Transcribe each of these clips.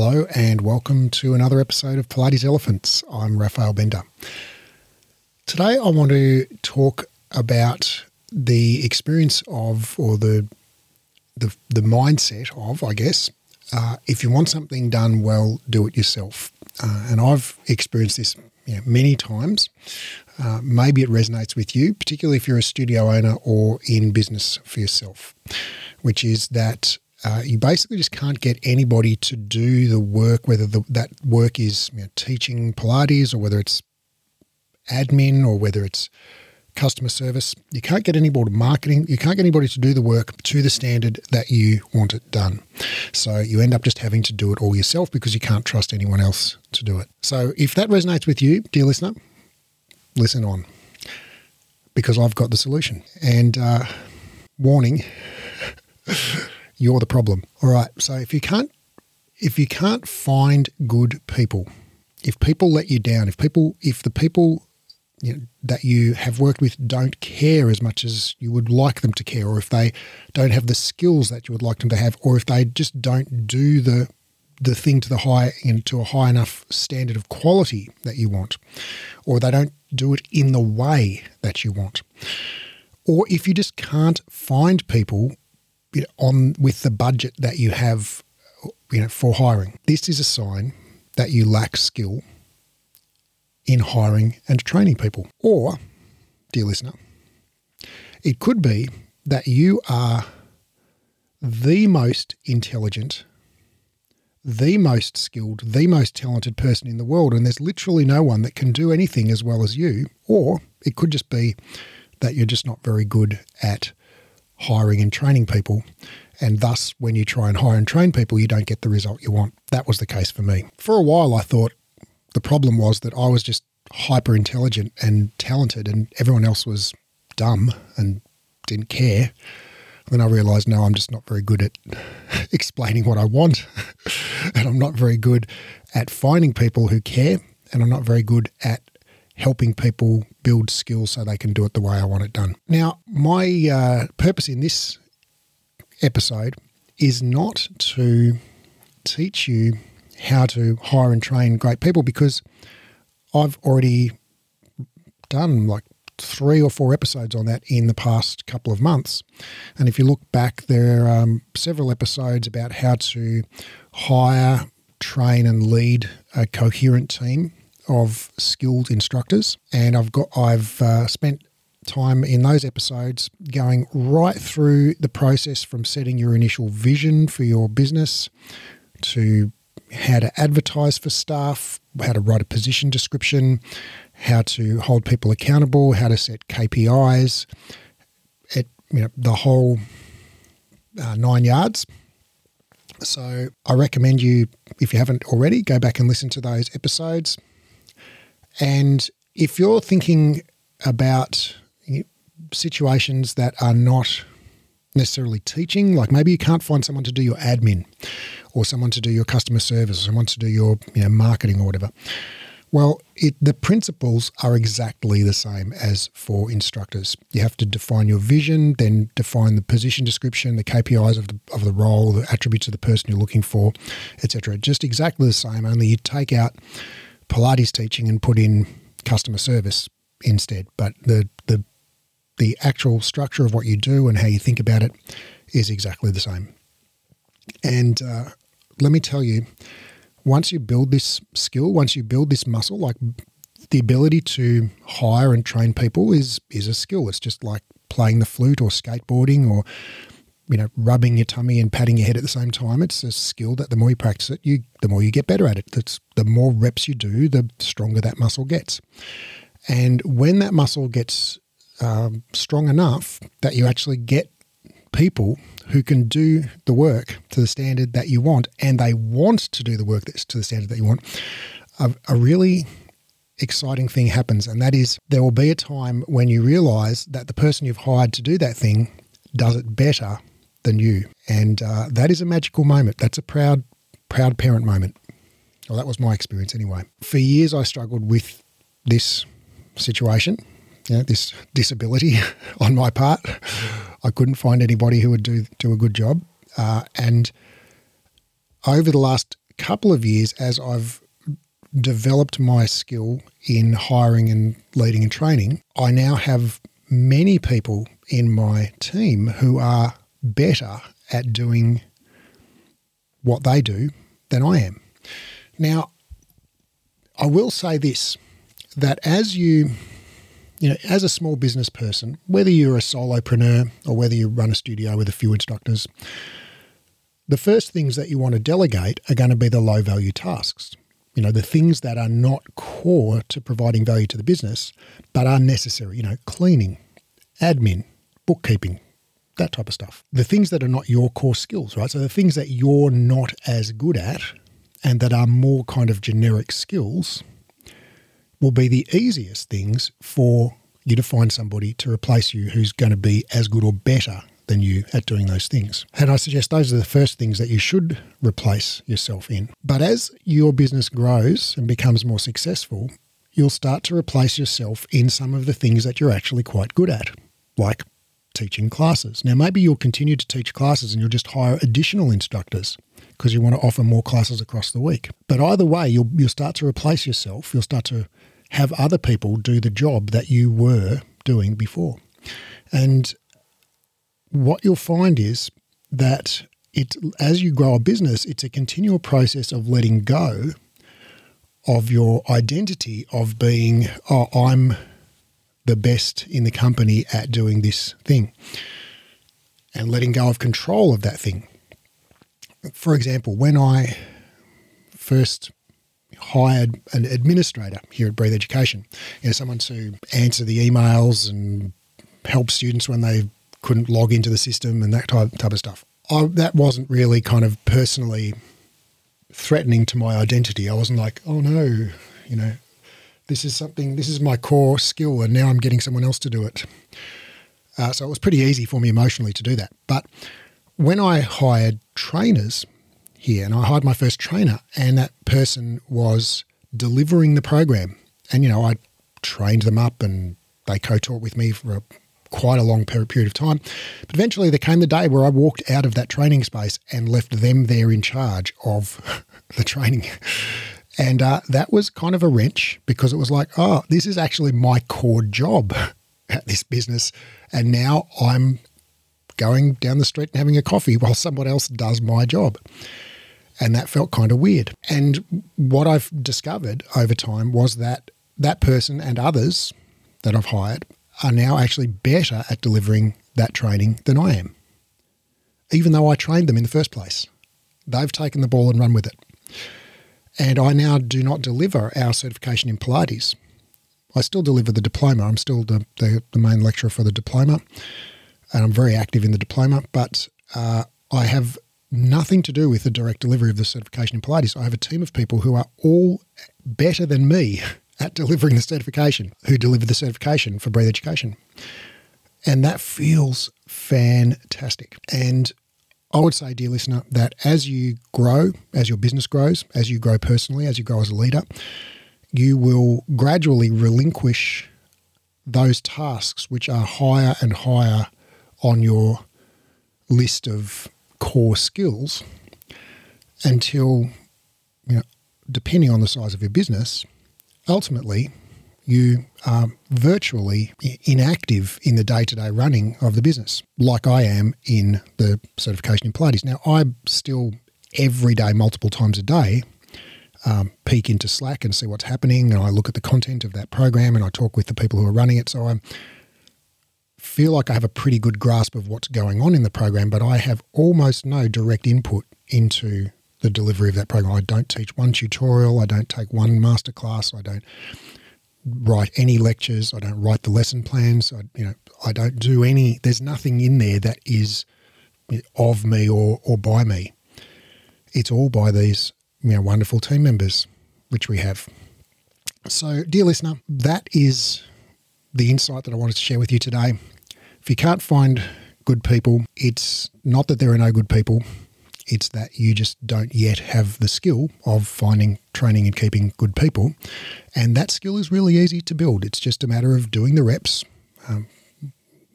Hello, and welcome to another episode of Pilates Elephants. I'm Raphael Bender. Today, I want to talk about the experience of, or the the, the mindset of, I guess, uh, if you want something done well, do it yourself. Uh, and I've experienced this you know, many times. Uh, maybe it resonates with you, particularly if you're a studio owner or in business for yourself, which is that uh, you basically just can't get anybody to do the work, whether the, that work is you know, teaching Pilates or whether it's admin or whether it's customer service. You can't get anybody marketing. You can't get anybody to do the work to the standard that you want it done. So you end up just having to do it all yourself because you can't trust anyone else to do it. So if that resonates with you, dear listener, listen on because I've got the solution. And uh, warning. you're the problem. All right. So if you can't if you can't find good people, if people let you down, if people if the people you know, that you have worked with don't care as much as you would like them to care, or if they don't have the skills that you would like them to have, or if they just don't do the the thing to the high you know, to a high enough standard of quality that you want, or they don't do it in the way that you want, or if you just can't find people you know, on with the budget that you have, you know, for hiring. This is a sign that you lack skill in hiring and training people. Or, dear listener, it could be that you are the most intelligent, the most skilled, the most talented person in the world, and there's literally no one that can do anything as well as you. Or it could just be that you're just not very good at hiring and training people. And thus, when you try and hire and train people, you don't get the result you want. That was the case for me. For a while, I thought the problem was that I was just hyper intelligent and talented, and everyone else was dumb and didn't care. Then I realized, no, I'm just not very good at explaining what I want. and I'm not very good at finding people who care. And I'm not very good at helping people build skills so they can do it the way I want it done. Now, my uh, purpose in this episode is not to teach you how to hire and train great people because I've already done like three or four episodes on that in the past couple of months. And if you look back, there are um, several episodes about how to hire, train, and lead a coherent team of skilled instructors, and I've got I've uh, spent time in those episodes going right through the process from setting your initial vision for your business to how to advertise for staff, how to write a position description, how to hold people accountable, how to set KPIs, it you know the whole uh, nine yards. So I recommend you, if you haven't already, go back and listen to those episodes. And if you're thinking about situations that are not necessarily teaching, like maybe you can't find someone to do your admin or someone to do your customer service or someone to do your you know, marketing or whatever. Well, it, the principles are exactly the same as for instructors. You have to define your vision, then define the position description, the KPIs of the, of the role, the attributes of the person you're looking for, etc. Just exactly the same, only you take out Pilates teaching and put in customer service instead. But the the the actual structure of what you do and how you think about it is exactly the same. And uh, let me tell you, once you build this skill, once you build this muscle, like the ability to hire and train people is is a skill. It's just like playing the flute or skateboarding or you know, rubbing your tummy and patting your head at the same time. It's a skill that the more you practice it, you the more you get better at it. That's the more reps you do, the stronger that muscle gets. And when that muscle gets um, strong enough that you actually get people who can do the work to the standard that you want, and they want to do the work that's to the standard that you want, a, a really exciting thing happens, and that is there will be a time when you realize that the person you've hired to do that thing does it better than you. And uh, that is a magical moment. That's a proud, proud parent moment. Well, that was my experience anyway. For years, I struggled with this situation, you know, this disability on my part. I couldn't find anybody who would do do a good job. Uh, and over the last couple of years, as I've developed my skill in hiring and leading and training, I now have many people in my team who are better at doing what they do than I am. Now, I will say this that as you, you know, as a small business person, whether you're a solopreneur or whether you run a studio with a few instructors, the first things that you want to delegate are going to be the low value tasks. You know, the things that are not core to providing value to the business, but are necessary, you know, cleaning, admin, bookkeeping, that type of stuff. The things that are not your core skills, right? So the things that you're not as good at and that are more kind of generic skills will be the easiest things for you to find somebody to replace you who's going to be as good or better than you at doing those things. And I suggest those are the first things that you should replace yourself in. But as your business grows and becomes more successful, you'll start to replace yourself in some of the things that you're actually quite good at, like teaching classes. Now, maybe you'll continue to teach classes and you'll just hire additional instructors because you want to offer more classes across the week. But either way, you'll, you'll start to replace yourself. You'll start to have other people do the job that you were doing before. And what you'll find is that it, as you grow a business, it's a continual process of letting go of your identity of being, oh, I'm the best in the company at doing this thing and letting go of control of that thing. For example, when I first hired an administrator here at Breathe Education, you know, someone to answer the emails and help students when they couldn't log into the system and that type, type of stuff. I, that wasn't really kind of personally threatening to my identity. I wasn't like, oh no, you know, this is something, this is my core skill, and now I'm getting someone else to do it. Uh, so it was pretty easy for me emotionally to do that. But when I hired trainers here, and I hired my first trainer, and that person was delivering the program, and you know, I trained them up and they co taught with me for a, quite a long period of time. But eventually, there came the day where I walked out of that training space and left them there in charge of the training. And uh, that was kind of a wrench because it was like, oh, this is actually my core job at this business. And now I'm going down the street and having a coffee while someone else does my job. And that felt kind of weird. And what I've discovered over time was that that person and others that I've hired are now actually better at delivering that training than I am, even though I trained them in the first place. They've taken the ball and run with it. And I now do not deliver our certification in Pilates. I still deliver the diploma. I'm still the, the, the main lecturer for the diploma, and I'm very active in the diploma, but uh, I have nothing to do with the direct delivery of the certification in Pilates. I have a team of people who are all better than me at delivering the certification, who deliver the certification for Breathe Education. And that feels fantastic. And I would say, dear listener, that as you grow, as your business grows, as you grow personally, as you grow as a leader, you will gradually relinquish those tasks which are higher and higher on your list of core skills until, you know, depending on the size of your business, ultimately you are virtually inactive in the day to day running of the business, like I am in the certification in Pilates. Now, I still every day, multiple times a day, um, peek into Slack and see what's happening. And I look at the content of that program and I talk with the people who are running it. So I feel like I have a pretty good grasp of what's going on in the program, but I have almost no direct input into the delivery of that program. I don't teach one tutorial, I don't take one masterclass, I don't write any lectures. I don't write the lesson plans. I, you know, I don't do any. There's nothing in there that is of me or or by me. It's all by these you know wonderful team members, which we have. So, dear listener, that is the insight that I wanted to share with you today. If you can't find good people, it's not that there are no good people. It's that you just don't yet have the skill of finding, training, and keeping good people. And that skill is really easy to build. It's just a matter of doing the reps, um,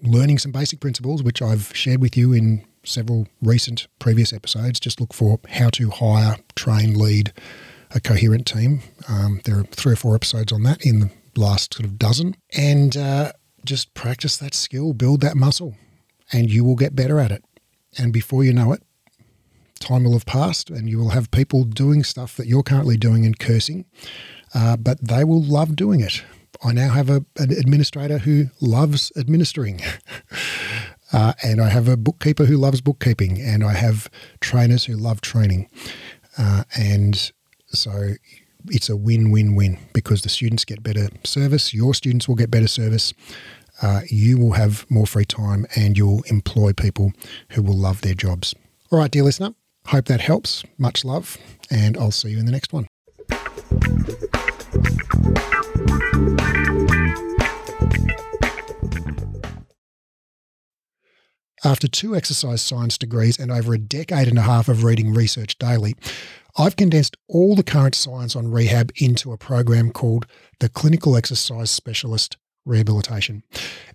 learning some basic principles, which I've shared with you in several recent previous episodes. Just look for how to hire, train, lead a coherent team. Um, there are three or four episodes on that in the last sort of dozen. And uh, just practice that skill, build that muscle, and you will get better at it. And before you know it, time will have passed and you will have people doing stuff that you're currently doing and cursing, uh, but they will love doing it. I now have a, an administrator who loves administering. uh, and I have a bookkeeper who loves bookkeeping. And I have trainers who love training. Uh, and so it's a win win win because the students get better service, your students will get better service, uh, you will have more free time, and you'll employ people who will love their jobs. All right, dear listener, hope that helps. Much love, and I'll see you in the next one. After two exercise science degrees and over a decade and a half of reading research daily, I've condensed all the current science on rehab into a program called the Clinical Exercise Specialist Rehabilitation.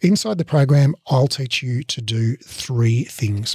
Inside the program, I'll teach you to do three things.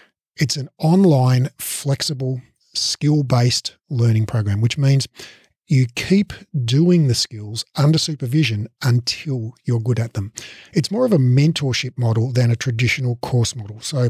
It's an online, flexible, skill based learning program, which means you keep doing the skills under supervision until you're good at them. It's more of a mentorship model than a traditional course model. So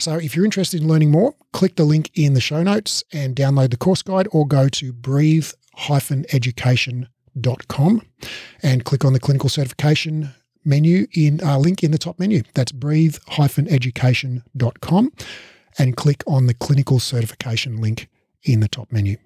So if you're interested in learning more, click the link in the show notes and download the course guide or go to breathe-education.com and click on the clinical certification menu in uh, link in the top menu. That's breathe-education.com and click on the clinical certification link in the top menu.